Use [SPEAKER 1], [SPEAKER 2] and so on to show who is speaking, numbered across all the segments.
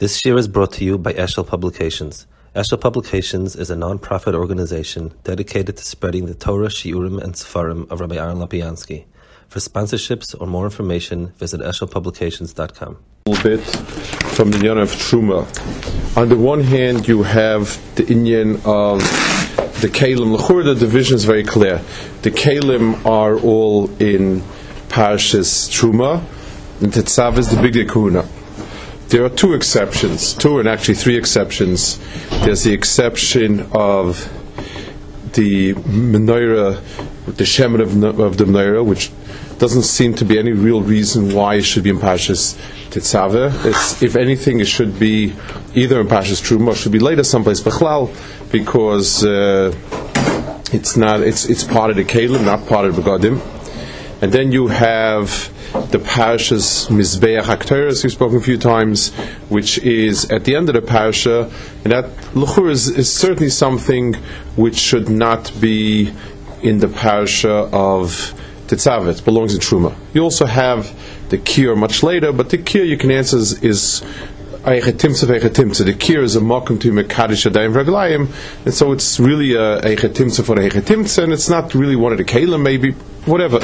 [SPEAKER 1] This year is brought to you by Eshel Publications. Eshel Publications is a non-profit organization dedicated to spreading the Torah, Shiurim, and Sefarim of Rabbi Aaron Lopiansky. For sponsorships or more information, visit eshelpublications.com.
[SPEAKER 2] A little bit from the Yana of Truma. On the one hand, you have the Inyan of the Kalim. The division is very clear. The Kalim are all in Parshas Truma, and Tetzav is the big Kuna. There are two exceptions, two and actually three exceptions. There's the exception of the menorah, the shemen of, of the menorah, which doesn't seem to be any real reason why it should be in Pashas Tetzaveh. if anything, it should be either in Pashas Truma or should be later someplace Bechlal, because uh, it's not it's it's part of the Kalim, not part of the Godim. And then you have the parasha's Mizbeach HaKteres, we've spoken a few times, which is at the end of the parasha, and that Luchur is, is certainly something which should not be in the parasha of Tetzavet, belongs in Truma. You also have the Kir much later, but the Kir you can answer is, is Eichetimtza. The Kir is a mokum to Mekadish Adayim Raglayim, and so it's really a Eichetimtza for Eichetimtza, and it's not really one of the Kalim, maybe, whatever.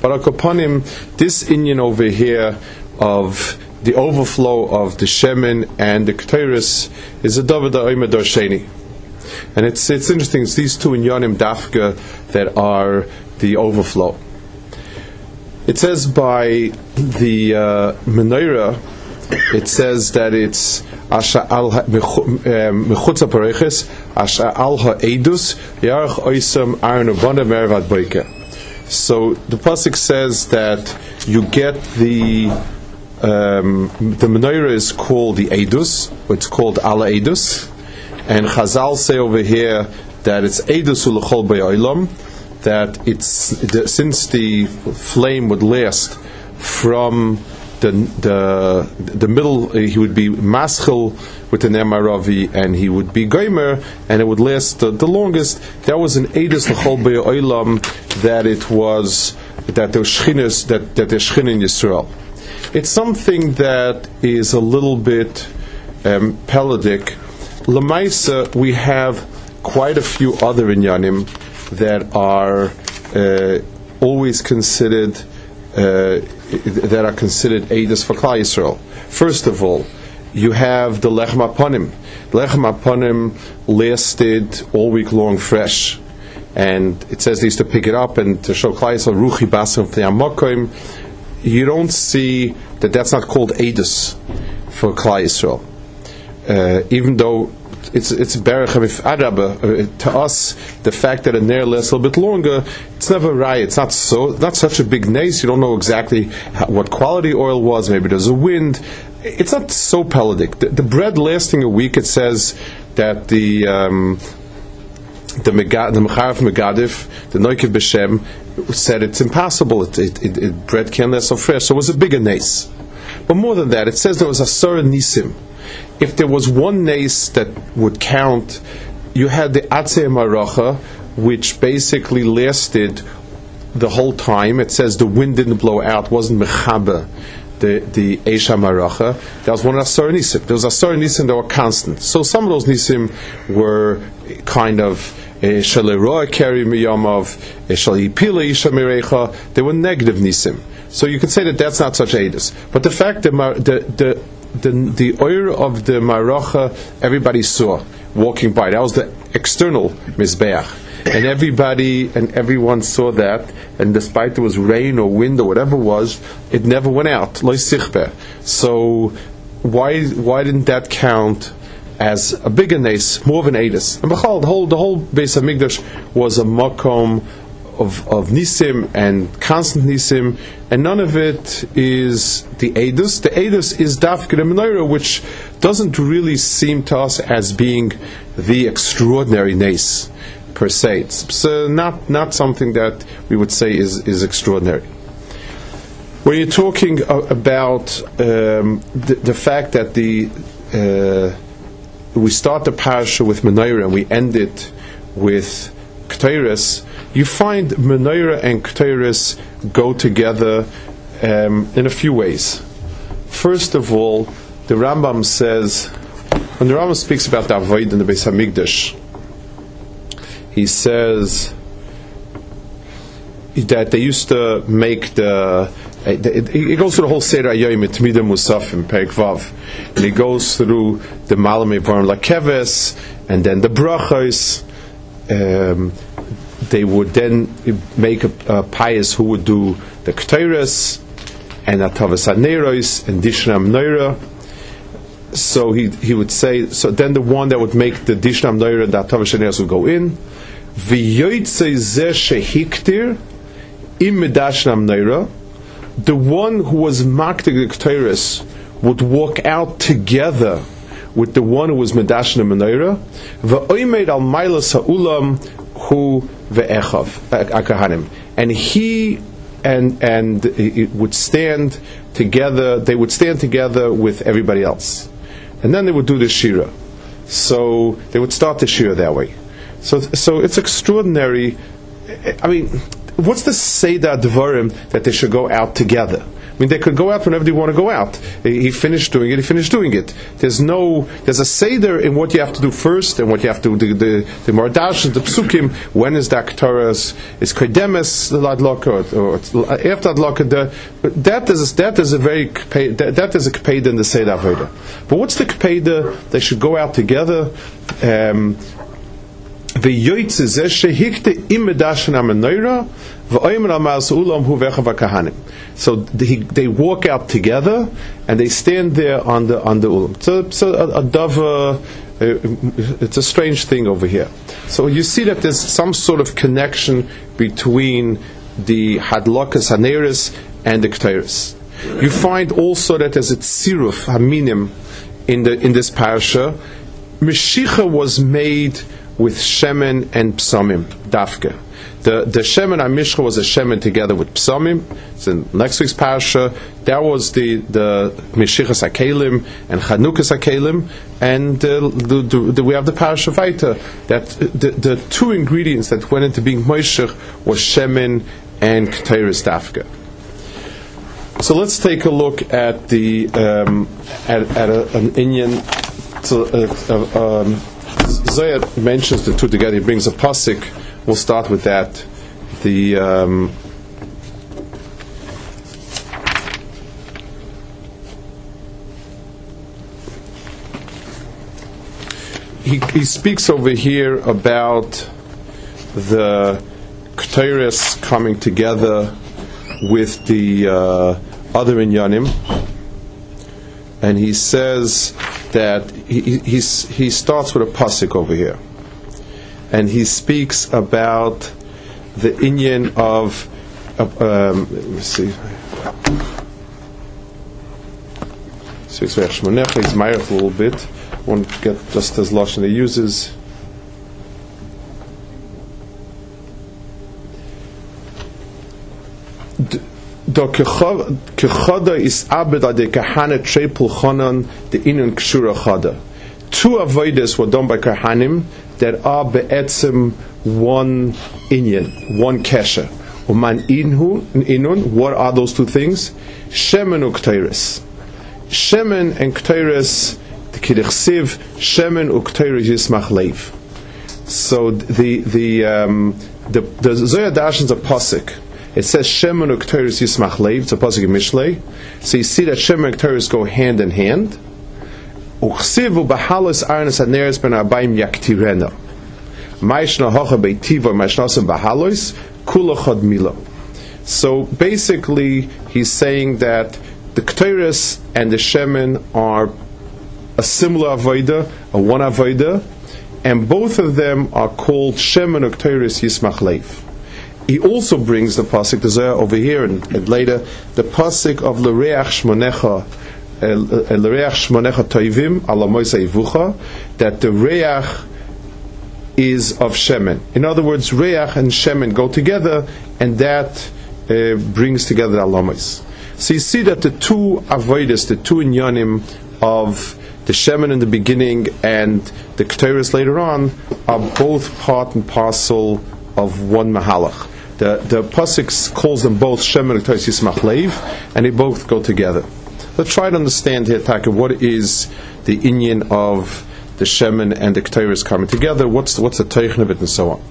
[SPEAKER 2] But Akopanim, this Indian over here of the overflow of the Shemin and the Keteris is a David Oimer Sheni. And it's, it's interesting, it's these two Inyanim Dafka that are the overflow. It says by the uh, Menorah, it says that it's Asha al mechutza pareches Asha al ha'edus yarach oisam aron ubana mervad boike. So the pasuk says that you get the um, the menorah is called the edus, it's called ala edus, and Chazal say over here that it's edus ulechol be'olam, that it's the, since the flame would last from the the the middle uh, he would be maschil with the nemaravi and he would be goimer and it would last the, the longest. That was an edus l'chol oilam that it was that there was that that there's shchin in Yisrael. It's something that is a little bit um, pelodic. Lamaisa, we have quite a few other inyanim that are uh, always considered uh, that are considered edus for Klal Yisrael. First of all, you have the lechem aponim. Lechem aponim lasted all week long fresh, and it says they used to pick it up and to show Klal Yisrael ruchi basim f'yamokim. You don't see that that's not called edus for Klal Yisrael, uh, even though it's it's berachem uh, to us the fact that a nair lasts a little bit longer it's never right it's not so not such a big nace you don't know exactly how, what quality oil was maybe there's a wind it's not so pelodic the, the bread lasting a week it says that the um, the Megad, the Megadif, the Noikiv B'Shem, said it's impossible. It, it, it, bread can't last so fresh. So it was a bigger nace. But more than that, it says there was a Surah Nisim if there was one nace that would count, you had the Atzeh Maracha, which basically lasted the whole time. It says the wind didn't blow out, wasn't mechaber the the Esha Maracha. That was one Asar Nisim. There was Asar Nisim that were constant. So some of those Nisim were kind of eh, Shaleroa Keri Miyamov, eh, Shalipila Isha. They were negative Nisim. So you could say that that's not such Adis. But the fact that the, the the the oil of the Maracha everybody saw walking by. That was the external mizbeach, and everybody and everyone saw that. And despite there was rain or wind or whatever it was, it never went out. So why why didn't that count? As a bigger nace, more of an edis. And the whole the whole base of Migdash was a makom of, of nisim and constant nisim, and none of it is the edus. The edus is dafkir menorah, which doesn't really seem to us as being the extraordinary nace per se. It's uh, not not something that we would say is is extraordinary. When you're talking about um, the, the, fact that the uh, we start the parasha with menorah and we end it with Ketores, you find Menorah and Ketores go together um, in a few ways. First of all, the Rambam says, when the Rambam speaks about the Avoid in the Beis Hamikdash, he says that they used to make the he goes through the whole Seder Ayoyim Tmida Musafim Perik Vav, and he goes through the Malame Varm Lakeves, and then the Brachos. Um, they would then make a, a pious who would do the Ketores and Atavas Aneros and Dishnam Neira. So he, he would say, so then the one that would make the Dishnam Neira and the Atavas Aneros would go in. The one who was maktig Ketores would walk out together with the one who was Medash Menorah, v'oimed al Mailas Ha'ulam hu ve'echav, akahanim. And he and and it would stand together, they would stand together with everybody else. And then they would do the Shira. So they would start the Shira that way. So, so it's extraordinary. I mean, what's the Seder Dvarim that they should go out together? Mean, they could go out whenever they want to go out. He finished doing it. He finished doing it. There's no, there's a seder in what you have to do first and what you have to do. The the, mardash, the psukim. When is that Torah's? Is kodemes the ladlaka or after ladlaka? The that is that is a very that, that is a kpeda in the seder avoda. But what's the kpeda? They should go out together. Um, So they, walk out together and they stand there on the, on the ulam. So, so a, a dove, uh, uh, it's a strange thing over here. So you see that there's some sort of connection between the hadlokas haneris and the kteris. You find also that there's a tziruf haminim in the in this parasha. Meshicha was made with Shemen and Psamim, Dafke. The, the Shemen Amishcha was a Shemen together with Psamim. It's in next week's parasha. That was the, the Meshichas Akelim and Chanukas Akelim. And uh, the, the, the, we have the parasha Vaita. That the, the two ingredients that went into being Moishech was Shemen and Ketairis Dafke. So let's take a look at the um, at, at a, an Indian so, uh, uh, um, Zayat mentions the two together. He brings a pasuk. We'll start with that. The um, he, he speaks over here about the Ketores coming together with the uh, other inyanim, and he says that he, he starts with a pasuk over here, and he speaks about the Indian of. um, let me see. Speaks about Shmonecha. A little bit. Won't get just as lashon he uses. Do kechoda is abed ade kahane trepul chonon the inun kshura choda. Two avodas were done by kahanim that are be'etzim one inyan, one kesha. Uman inhu, inun, what are those two things? Shemen ukteiris. Shemen and kteiris, the kidich shemen ukteiris yismach leiv. So the, the, um, the, the Zoya Dashan's a posik it says Shemen Ukteris Yismach Leiv, it's a pasuk in Mishlei. So you see that Shemen and go hand in hand. Uchsivu arnas ben arbaim yaktirena. Maishna hocha chod milo. So basically, he's saying that the Ketores and the Shemen are a similar avoida, a one avoida, and both of them are called Shemen Ukteris Yismach Leiv he also brings the pasuk Zohar over here and, and later the pasuk of L'reach Shmonecha L'reach Shmonecha Toivim that the reach is of Shemen. In other words, reach and Shemen go together, and that uh, brings together Alamois. So you see that the two avoiders, the two inyanim of the Shemen in the beginning and the Ketores later on, are both part and parcel of one Mahalach. The the pasuk calls them both Shem and Yismach Leiv, and they both go together. let's try to understand here, Taka, what is the Inyan of the Shemin and the Ketores coming together, what's, what's the Teichen of it, and so on.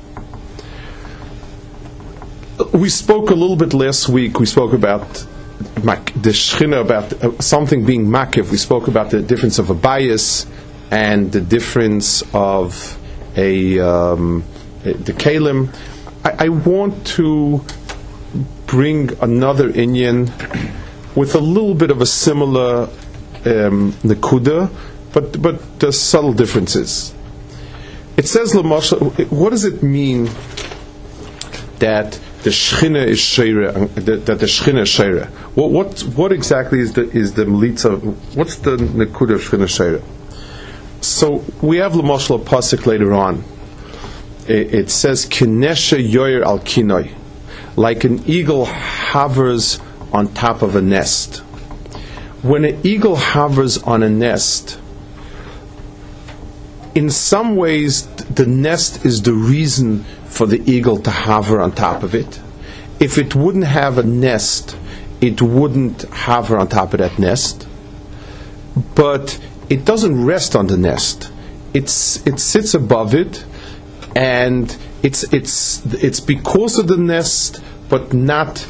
[SPEAKER 2] We spoke a little bit last week, we spoke about the Shechina, about uh, something being Makiv. We spoke about the difference of a bias and the difference of a um, the Kalim. I, I, want to bring another Indian with a little bit of a similar um, Nakuda, but but there's subtle differences. It says Lamasha. What does it mean that the Shechina is Sheira, that, the Shechina is Sheira? What, what what exactly is the is the Melitza? What's the Nakuda of Shechina Sheira? So we have Lamasha pasuk later on. It, says Kinesha Yoyer al Kinoi, like an eagle hovers on top of a nest. When an eagle hovers on a nest, in some ways, the nest is the reason for the eagle to hover on top of it. If it wouldn't have a nest, it wouldn't hover on top of that nest. But it doesn't rest on the nest. It's, it sits above it, and it's, it's, it's because of the nest, but not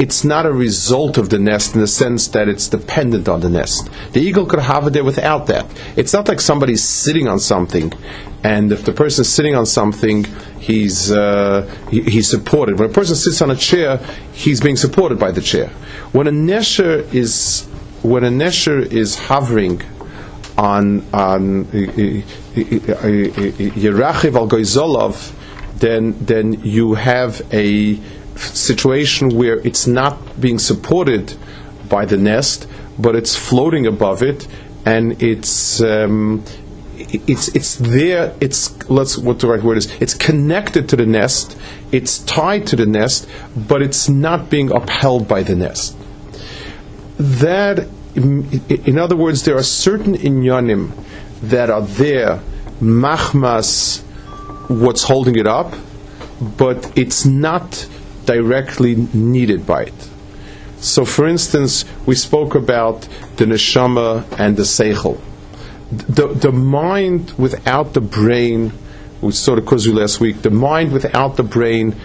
[SPEAKER 2] it's not a result of the nest in the sense that it's dependent on the nest. The eagle could have it there without that. It's not like somebody's sitting on something, and if the person's sitting on something, he's uh, he, he's supported. When a person sits on a chair, he's being supported by the chair. When a nesher is when a nesher is hovering on on Yerachiv al Goizolov, then then you have a situation where it's not being supported by the nest, but it's floating above it, and it's um, it's it's there. It's let's what the right word is. It's connected to the nest. It's tied to the nest, but it's not being upheld by the nest. That, in other words, there are certain inyanim that are there, machmas, what's holding it up, but it's not directly needed by it. So, for instance, we spoke about the neshama and the seichel. The, the mind without the brain, we saw the kuzu last week, the mind without the brain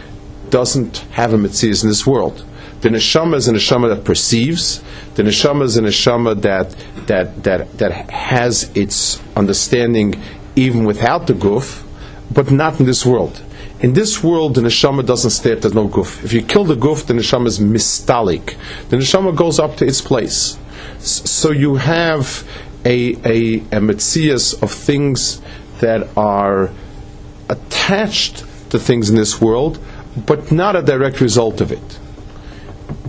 [SPEAKER 2] doesn't have a mitzvah in this world. The neshama is a neshama that perceives. The neshama is a neshama that, that, that, that has its understanding even without the guf, but not in this world. In this world, the neshama doesn't stay at there's no guf. If you kill the guf, the neshama is mistalik. The neshama goes up to its place. So you have a, a, a metzias of things that are attached to things in this world, but not a direct result of it.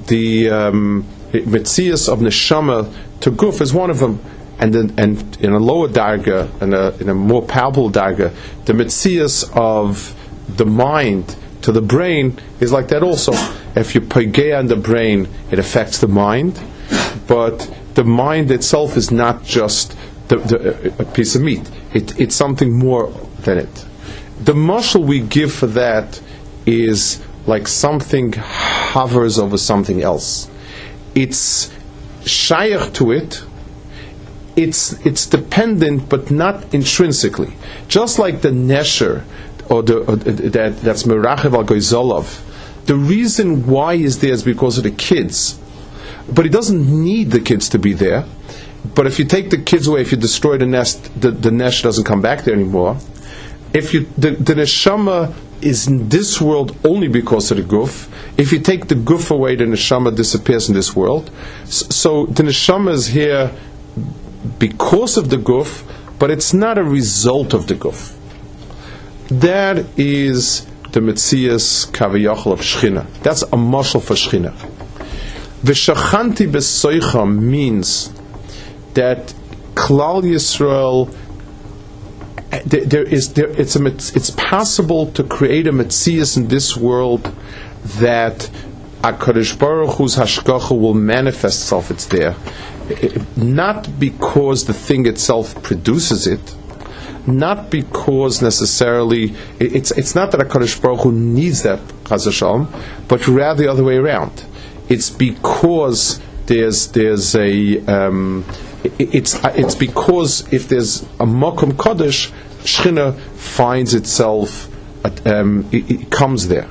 [SPEAKER 2] The um, metzias of neshama to guf is one of them and then, and in a lower darga, in a, in a more palpable darga, the mitzias of the mind to the brain is like that also. If you pagea on the brain, it affects the mind, but the mind itself is not just the, the, a piece of meat. It, it's something more than it. The muscle we give for that is like something hovers over something else. It's shaykh to it. It's it's dependent, but not intrinsically. Just like the nesher or, the, or that, that's Merachev al Goizolov. The reason why is there is because of the kids. But it doesn't need the kids to be there. But if you take the kids away, if you destroy the nest, the, the nest doesn't come back there anymore. If you the, the neshama is in this world only because of the guf. If you take the guf away, the neshama disappears in this world. So, the neshama is here because of the guf, but it's not a result of the guf. That is the Metzias Kaviyachal of Shechina. That's a muscle for Shechina. V'shachanti b'soicha means that Klal Yisrael there is there it's a it's possible to create a Metzias in this world that a Hakadosh Baruch Hu's hashgacha will manifest itself. It's there, not because the thing itself produces it, not because necessarily it's it's not that Hakadosh Baruch Hu needs that Chazasham, but rather the other way around. It's because there's there's a um, it's it's because if there's a makom kodesh, Shechina finds itself, at, um, it, it comes there.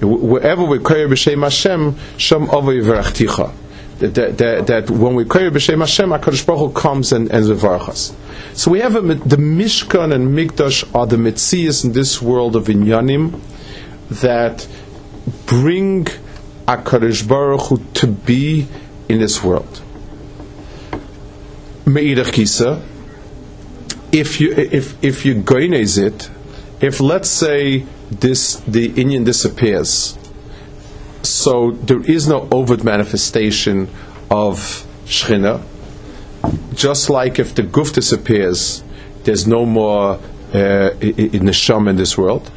[SPEAKER 2] Wherever we call b'shem Hashem, Shem Avay V'rachticha. That, that, that, when we call b'shem Hashem, Hakadosh Baruch Hu comes and and us. So we have a, the Mishkan and Mikdash are the Metzias in this world of Inyanim that bring Hakadosh Baruch Hu to be in this world. Me'idach Kisa, if you if if you goinez it, if let's say this the Indian disappears, so there is no overt manifestation of Shechina. Just like if the guf disappears, there's no more uh, neshama in this world.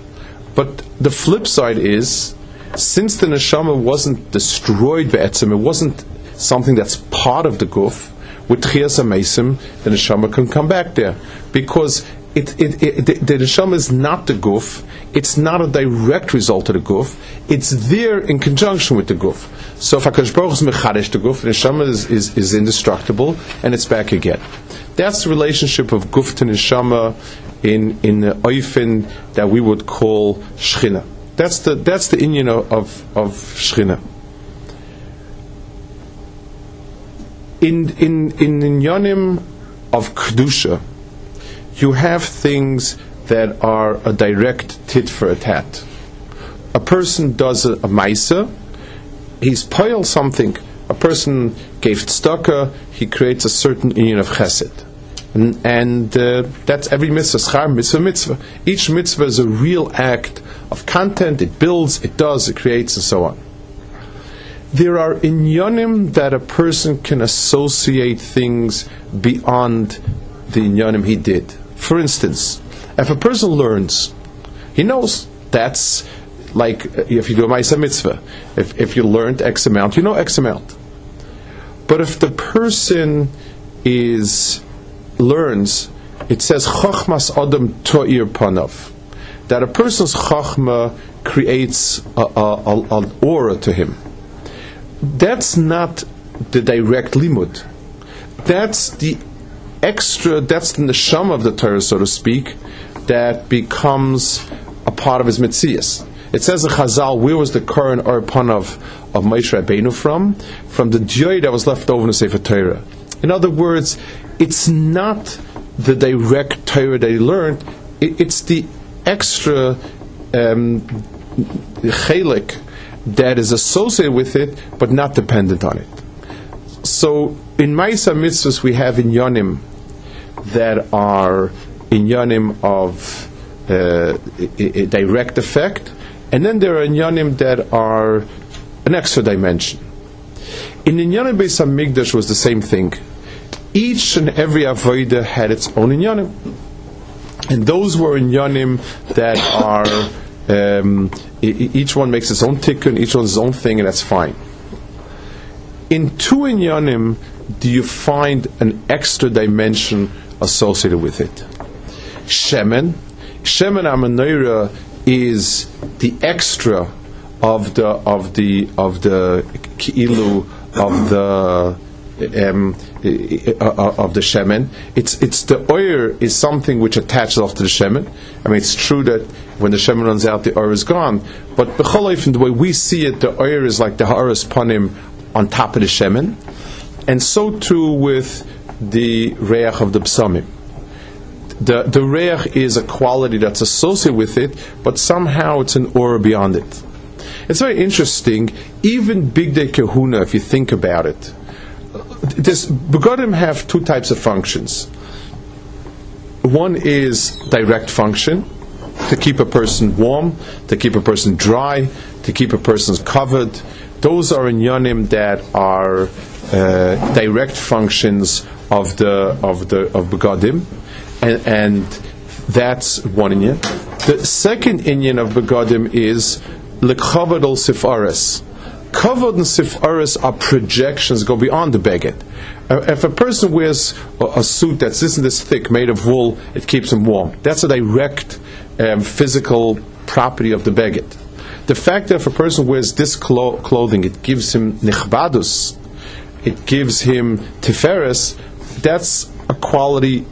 [SPEAKER 2] But the flip side is, since the neshama wasn't destroyed be'etzim, it wasn't something that's part of the guf. With Chias Amesim, the neshama can come back there because it, it, it, the, the neshama is not the guf. It's not a direct result of the guf. It's there in conjunction with the guf. So if Hakadosh Baruch is mechadesh the guf, the neshama is, is, is indestructible and it's back again. That's the relationship of guf to neshama in in the oifen that we would call shchina. That's the that's the Indian of of, of shchina. In in in inyanim of kedusha, you have things that are a direct tit for a tat. A person does a, a maisa, he's piled something. A person gave tzedakah, he creates a certain union of chesed. And, and uh, that's every mitzvah, schar mitzvah, mitzvah. Each mitzvah is a real act of content, it builds, it does, it creates, and so on. There are inyanim that a person can associate things beyond the inyanim he did. For instance, if a person learns, he knows that's like uh, if you do a Maisa mitzvah. If, if you learned X amount, you know X amount. But if the person is learns, it says Chochmas Adam To'ir Panav. That a person's Chochma creates an aura to him. That's not the direct limud. That's the extra, that's the neshama of the Torah, so to speak, that becomes a part of his mitzias. It says in Chazal, where was the current or panav of Moshe Rabbeinu from? From the joy that was left over in the Sefer Torah. In other words, it's not the direct Torah that he learned, it, it's the extra um, chelik that is associated with it, but not dependent on it. So in Maisa mitzvahs we have inyanim that are inyanim of uh, a, a direct effect, and then there are inyanim that are an extra dimension. In inyanim Beis Hamikdash was the same thing. Each and every avodah had its own inyanim, and those were inyanim that are um, each one makes its own tikkun, each one's own thing, and that's fine. In two inyanim, do you find an extra dimension associated with it? Shemen, Shemen Amanoira is the extra of the of the of the ki'ilu of the um, uh, uh, of the shemen. It's it's the oil is something which attaches off to the shemen. I mean, it's true that when the shemen runs out, the oil is gone. But b'chol the way we see it, the oil is like the haaras panim on top of the shemen, and so too with the reach of the psamim. The the reach is a quality that's associated with it, but somehow it's an aura beyond it. It's very interesting. Even big day kahuna, if you think about it, this begodim have two types of functions. One is direct function to keep a person warm, to keep a person dry, to keep a person covered. Those are inyanim that are uh, direct functions of the of the of begodim, and, and that's one inyan. The second inyan of begodim is lekhavod al sifaris. Kavod and sifaris are projections go beyond the beged. Uh, If a person wears a, suit that's this and this thick, made of wool, it keeps him warm. That's a direct um, physical property of the beged. The fact that if a person wears this clo- clothing, it gives him nichbadus, it gives him tiferes, that's a quality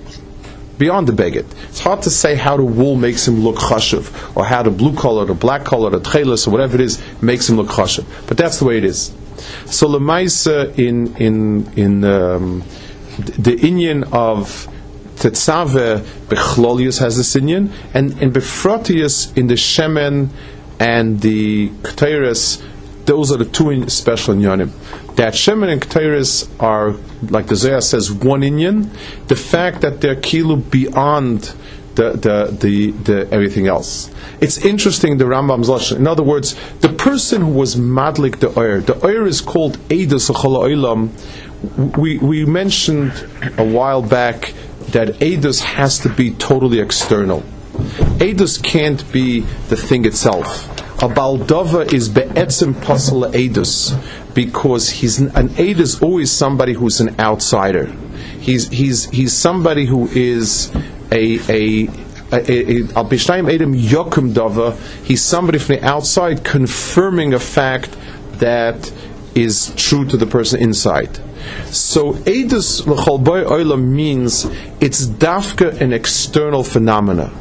[SPEAKER 2] beyond the beged. It's hard to say how the wool makes him look chashuv, or how the blue color, the black color, the tchelis, or whatever it is, makes him look chashuv. But that's the way it is. So lemaisa in in in um, the inyan of Tetzave Bechlolius has this inyan, and in Befrotius in the Shemen and the Ketairis, those are the two special inyanim. That Shemen and Ketairis are, like the Zohar says, one Inyan. The fact that they're kilu beyond the, the, the, the everything else. It's interesting the Rambam's lashon. In other words, the person who was madlik the oir, the oir is called Eidos Olam. We we mentioned a while back that Eidos has to be totally external. Eidos can't be the thing itself. A baldova is be'etzim pasal edus because he's an Eid is always somebody who's an outsider. He's he's he's somebody who is a a Yokum Dava, he's somebody from the outside confirming a fact that is true to the person inside. So Oilam means it's dafka an external phenomena.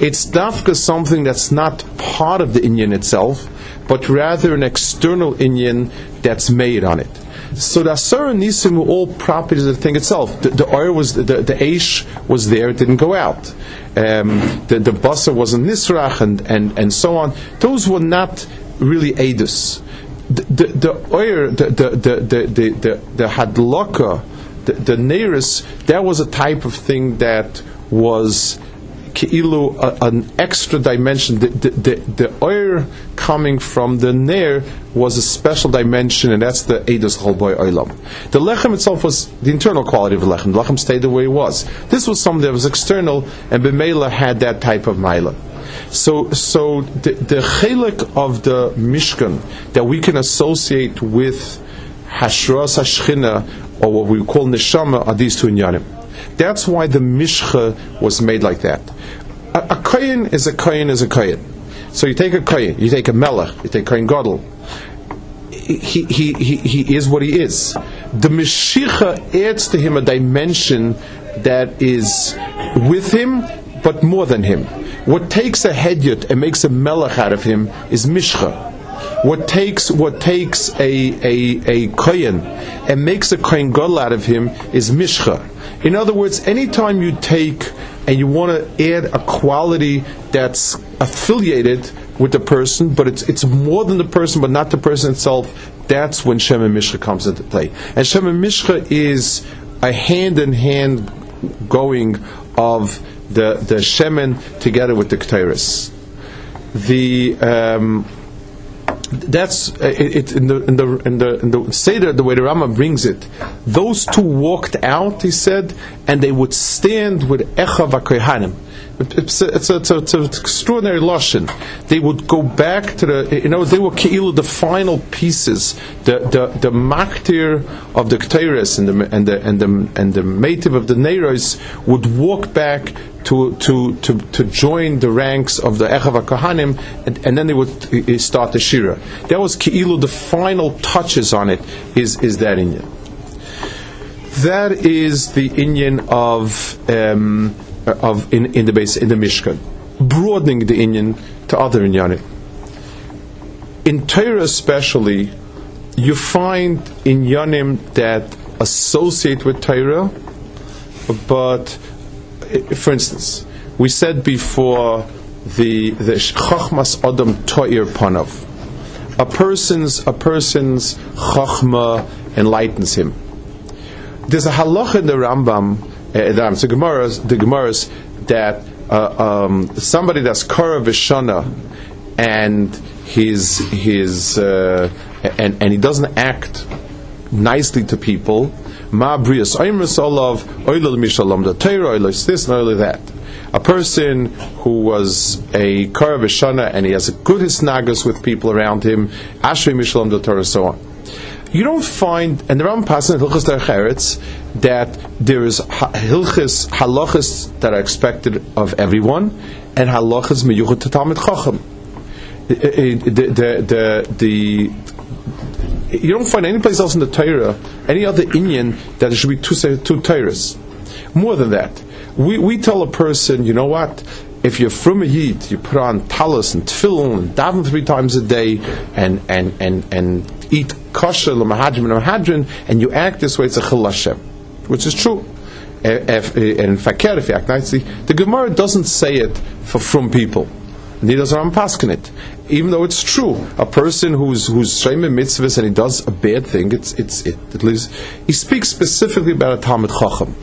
[SPEAKER 2] It's dafka something that's not part of the Indian itself, but rather an external Indian that's made on it. So the Asura Nisim were all properties of the thing itself. The, the oil was the, the Aish was there; it didn't go out. Um, the the Basar wasn't Nisrach, and, and and so on. Those were not really Edus. The the the oil, the the the the the, the, the hadlaka, the, the nearest, that was a type of thing that was keilu an extra dimension. The, the, the, oil coming from the nair was a special dimension, and that's the Eidos Cholboy Oilam. The lechem itself was the internal quality of the lechem. The lechem stayed the way it was. This was something that was external, and Bemela had that type of maila. So, so the, the chelik of the Mishkan that we can associate with Hashras Hashchina, or what we call Neshama, are these two inyanim. That's why the Mishcha was made like that. A, a kohen is a kohen is a kohen. So you take a kohen, you take a melech, you take kohen gadol. He, he, he, he is what he is. The Meshicha adds to him a dimension that is with him, but more than him. What takes a hedyot and makes a melech out of him is Mishcha. What takes what takes a a, a kohen and makes a kohen gadol out of him is mishcha. In other words, anytime you take and you want to add a quality that's affiliated with the person, but it's it's more than the person, but not the person itself. That's when Shem and Mishcha comes into play. And Shem and Mishcha is a hand in hand going of the the Shemen together with the Ketairis. The um, that's uh, it, in the in the in the in the Seder, the way the Rama brings it. Those two walked out, he said, and they would stand with Echav HaKohanim. It's, it's, it's, it's, an extraordinary lashon. They would go back to the, you know, they were keilu the final pieces, the the the maktir of the Ketairis and the and the and the and the mative of the Neiros would walk back to, to, to, to join the ranks of the Echav Kohanim, and, and, then they would start the Shira. That was Ki'ilu, the final touches on it is, is that Inyan. That is the Inyan of, um, of in, in the base, in the Mishkan. Broadening the Inyan to other Inyanim. In Torah especially, you find Inyanim that associate with Torah, but for instance, we said before the the chachmas adam toir panav. A person's a person's chachma enlightens him. There's a halach in the Rambam, uh, so Gemara's, the Gemara's that uh, um, somebody that's kara vishana and his his uh, and and he doesn't act nicely to people Ma brias oimris olav oilal mishalom the Torah oilis this and oil that. A person who was a Karavishana and he has a good hisnagas with people around him, Ashri Mishalom the Torah, so on. You don't find, and the Ram passes in Hilchas Derech that there is Hilchas halachas that are expected of everyone, and halachas meyuchat to Chacham. The, the, the, You don't find any place else in the Torah, any other Indian that there should be two, two Torahs. More than that, we, we tell a person, you know what? If you're from a Yid, you put on talis and tefillin and daven three times a day and, and, and, and eat kosher, lamahadrim and mahadrin, and you act this way, it's a chil Hashem, which is true. If, and fakir, if you act nicely, the Gemara doesn't say it for from people. Neither does Ram Paskin it. Even though it's true, a person who's who's shayim mitzvahs and he does a bad thing, it's it's it. It leaves. He speaks specifically about a Talmud Chacham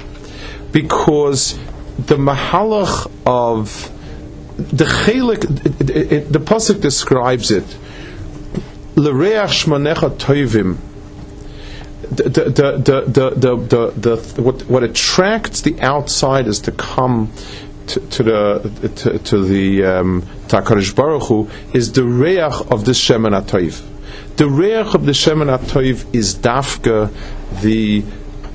[SPEAKER 2] because the mahalach of the chelik, the pasuk describes it. L'reach shmanecha toivim. The, the, the, the, the, the, what, what attracts the outsiders to come to, to the to, to the um, Baruch Hu is the reach of the Shemen Atoiv. The reach of the Shemen Atoiv is dafka the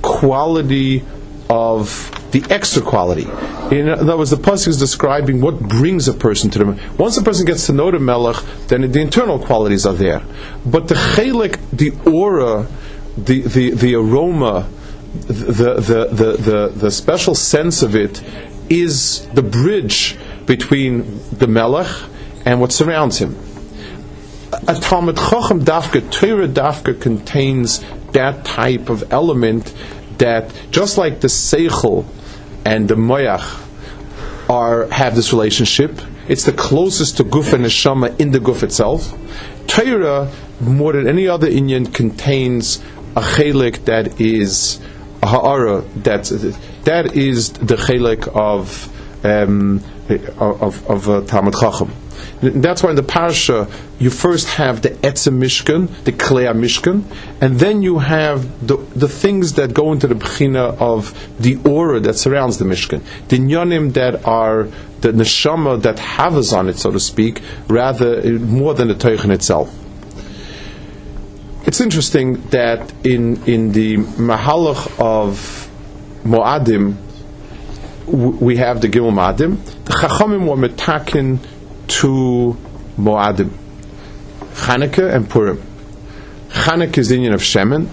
[SPEAKER 2] quality of the extra quality. In other words, the pasuk is describing what brings a person to the. Once a person gets to know the melech, then the internal qualities are there. But the chelik, the aura, the the, the aroma, the, the, the, the, the special sense of it is the bridge between the melech and what surrounds him. A Talmud Chacham Dafka, Torah Dafka contains that type of element that just like the Seichel and the Moyach are have this relationship, it's the closest to Guf and Neshama in the Guf itself. Torah, more than any other Inyan, contains a chelik that is a ha'ara, that, that is the chelik of, um, of, of uh, Talmud Chacham. That's why in the parsha you first have the etzem mishkan, the klei mishkan, and then you have the, the things that go into the bechina of the aura that surrounds the mishkan, the nyanim that are the neshama that havas on it, so to speak, rather more than the teichen itself. It's interesting that in in the mahalach of Moadim, we have the Gimel Moadim. The Chachamim were metakin to Moadim, Chanukah and Purim. Chanukah is the union of Shemen,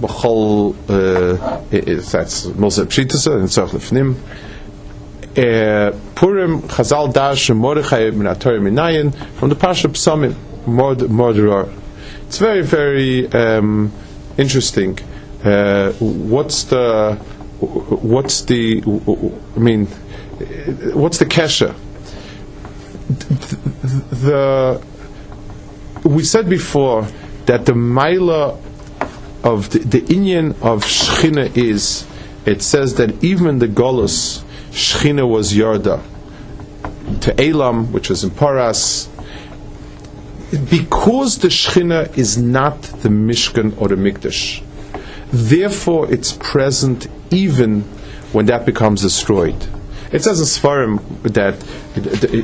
[SPEAKER 2] B'chol, uh, that's Moshe Pshitasa and Tzach Lefnim. Uh, Purim, Chazal Dash, Mordechai Minator Minayin, from the Pasha Psalmim, Mordoror. It's very, very um, interesting. Uh, what's the, what's the, I mean, what's the kesha? The we said before that the Maila of the, the Inyan of Shechina is it says that even the Golus Shechina was Yarda to Elam, which was in Paras, because the Shechina is not the Mishkan or the Mikdash. Therefore, it's present even when that becomes destroyed. It says in Svarim that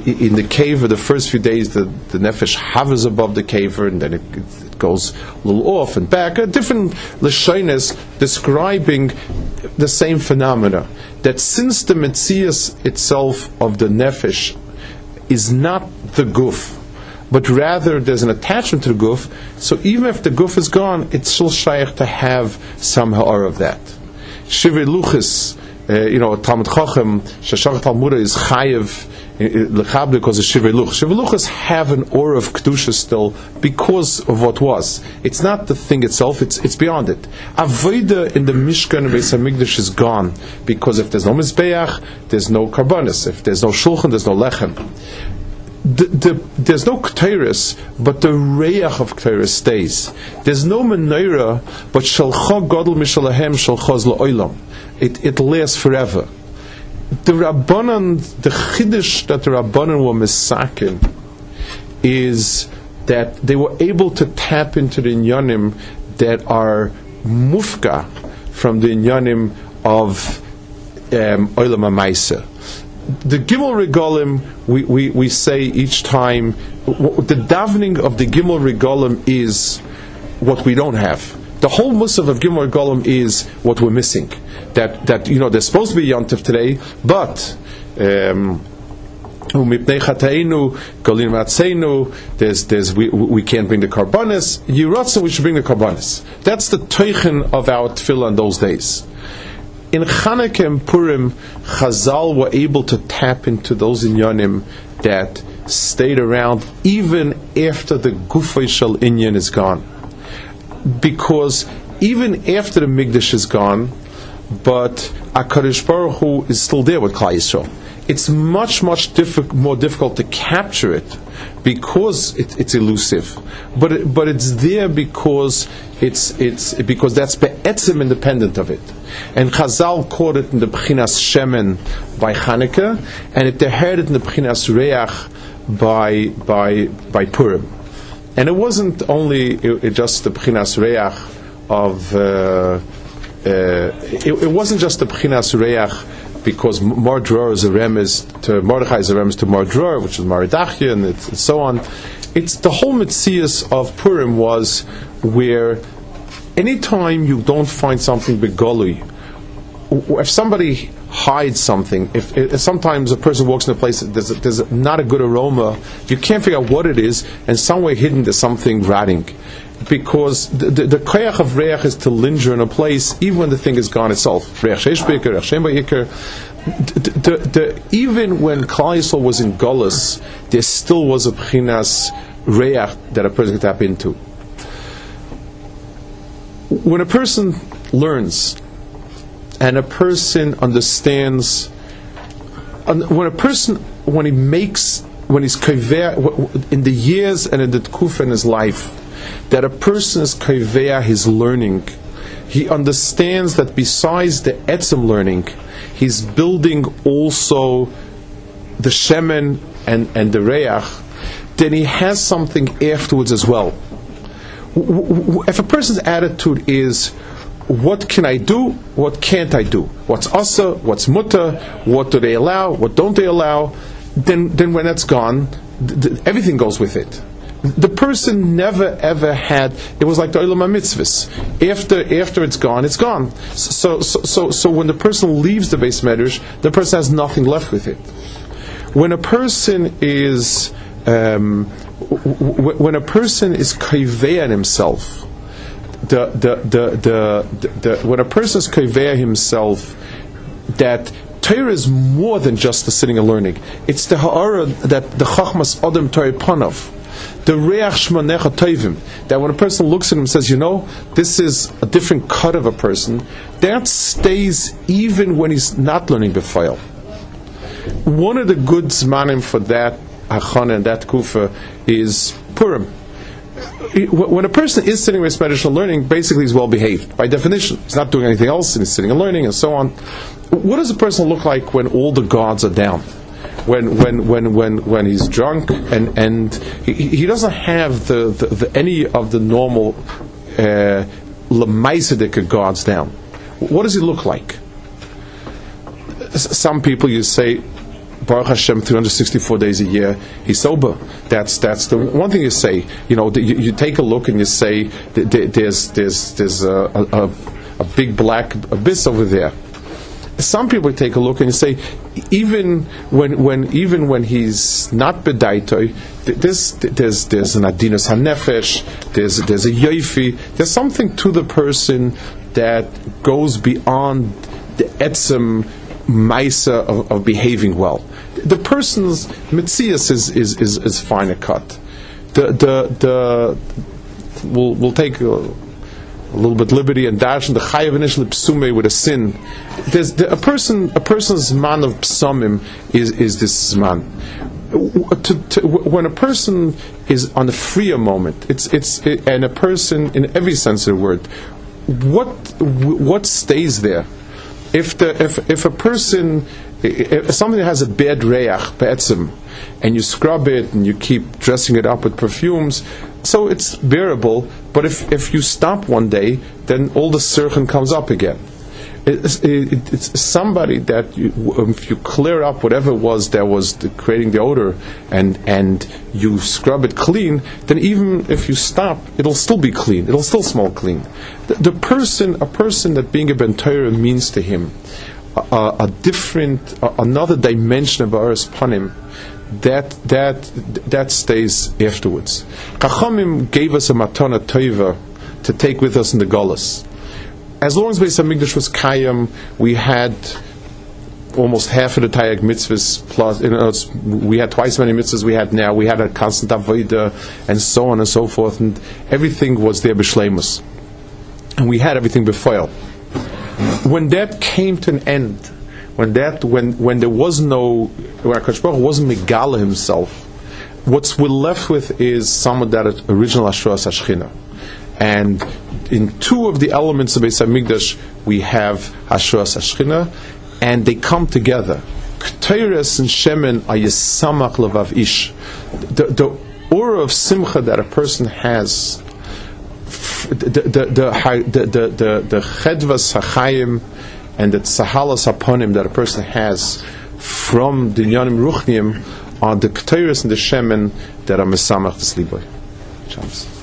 [SPEAKER 2] in the cave the first few days the, the nefesh hovers above the cave and then it, it goes a little off and back. A different lashonis describing the same phenomena. That since the mitzias itself of the nefesh is not the guf, but rather there's an attachment to the guf, so even if the guf is gone, it's still shaykh to have some ha'ar of that. Shivir luchis uh, you know, Talmud Chochem, Shashach Talmuda is chayiv lechabli because of shiveluch. Shiveluchas have an aura of kedusha still because of what was. It's not the thing itself; it's it's beyond it. Avoida in the Mishkan and Beis Hamikdash is gone because if there's no mizbeach, there's no karbanis. If there's no shulchan, there's no lechem. The, the, there's no k'teiris, but the reyach of k'teiris stays. There's no menorah, but shalcha godel mishalahem shalchaz la'olam it, it lasts forever. The Rabbanan, the Chiddush that the Rabbanan were misakin is that they were able to tap into the inyanim that are mufka from the inyanim of um, Olam. The Gimel Regolim, we, we, we say each time, the davening of the Gimel Regolim is what we don't have. The whole Musaf of Gimel Regolim is what we're missing that that you know there's supposed to be yontif today, but um. There's, there's, we, we can't bring the karbanis. Yiratzin, we should bring the karbanis. That's the teichen of our tefillah in those days. In Chanukah and Purim, Chazal were able to tap into those inyanim that stayed around even after the gufay shal inyan is gone, because even after the migdash is gone, but Akadosh Baruch Hu is still there with Klal Yisrael it's much much diffi- more difficult to capture it because it, it's elusive, but it, but it's there because it's it's because that's be'etzim independent of it. And Chazal caught it in the Bchinas Shemen by Chanukah, and it heard it in the Bchinas Reach by by by Purim. And it wasn't only it, just the Bchinas Reach of. Uh, Uh, it, it, wasn't just the Bchinas Reach because Mordror is a remes to Mordechai is a remes to Mordror, which is Maridachya, and, and so on. It's the whole mitzias of Purim was where anytime you don't find something begoli, if somebody hides something, if, if, sometimes a person walks in a place there's, there's not a good aroma, you can't figure out what it is, and somewhere hidden there's something rotting because the, the, the koyach of reach is to linger in a place even when the thing is gone itself. Reach sheshbeker, reach the, the, even when Klal Yisrael was in Golas, there still was a pchinas reach that a person could tap into. When a person learns and a person understands, when a person, when he makes, when he's in the years and in the tkuf in his life, that a person is kaveya his learning. He understands that besides the etzem learning, he's building also the shemen and, and the reach, then he has something afterwards as well. If a person's attitude is, what can I do? What can't I do? What's asa? What's muta? What do they allow? What don't they allow? Then, then when that's gone, th- th- everything goes with it the person never ever had. It was like the olam mitzvahs. After after it's gone, it's gone. So so so so when the person leaves the beis medrash, the person has nothing left with it. When a person is um, when a person is kaiveya himself, the the, the the when a person is kaiveya himself, that Torah is more than just the sitting and learning. It's the ha'ara that the chachmas adam ta'ir panav the reach shmanecha tovim, that when a person looks at him and says, you know, this is a different cut of a person, that stays even when he's not learning befile. One of the good zmanim for that achana and that kufa is Purim. When a person is sitting with spiritual learning, basically he's well behaved by definition. He's not doing anything else, and he's sitting and learning, and so on. What does a person look like when all the gods are down? When when when when when he's drunk and and he, he doesn't have the, the, the any of the normal uh, lemaisedika guards down. What does he look like? Some people you say Baruch Hashem, 364 days a year, he's sober. That's that's the one thing you say. You know, you, you take a look and you say, there's there's there's a, a, a big black abyss over there some people take a look and say, even when, when even when he's not bedaitoi, there's there's there's an adinus hanefesh, there's there's a yoifi, there's something to the person that goes beyond the etzem maisa of, of, behaving well. The person's mitzias is is is, is fine a cut. The the the we'll we'll take. A little bit liberty and dash and the chayav initially psume with a sin. There's the, a person, a person's man of psumim is is this man. To, to, when a person is on a freer moment, it's it's it, and a person in every sense of the word, what what stays there? If the if if a person if something has a bad reach, and you scrub it and you keep dressing it up with perfumes, so it's bearable. But if, if you stop one day, then all the sirchen comes up again. It's, it, it's somebody that you, if you clear up whatever it was that was the, creating the odor and and you scrub it clean, then even if you stop, it'll still be clean. It'll still smell clean. The, the person, a person that being a bentayra means to him, a, a different, a, another dimension of Aris Panim that that that stays afterwards. Chachamim gave us a matana toiva to take with us in the Golas. As long as Beis Hamikdash was kayam, we had almost half of the Taryag mitzvahs plus you know, we had twice as many mitzvahs we had now. We had a constant avodah and so on and so forth, and everything was there b'shleimus, and we had everything before. When that came to an end, when that when when there was no when Hakadosh Baruch wasn't Megala himself, what's we're left with is some of that original Ashras Ashchina, and in two of the elements of Beis Hamikdash we have Ashras Ashchina, and they come together. Ketores and Shemen are Yisamach Levav Ish. The, the aura of Simcha that a person has, the the the the the, the, the Hachayim and the Tzahalas Haponim that a person has from the Yanim Ruchniim are the Ketores and the Shemen that are Mesamach the Sliboy. Shabbos.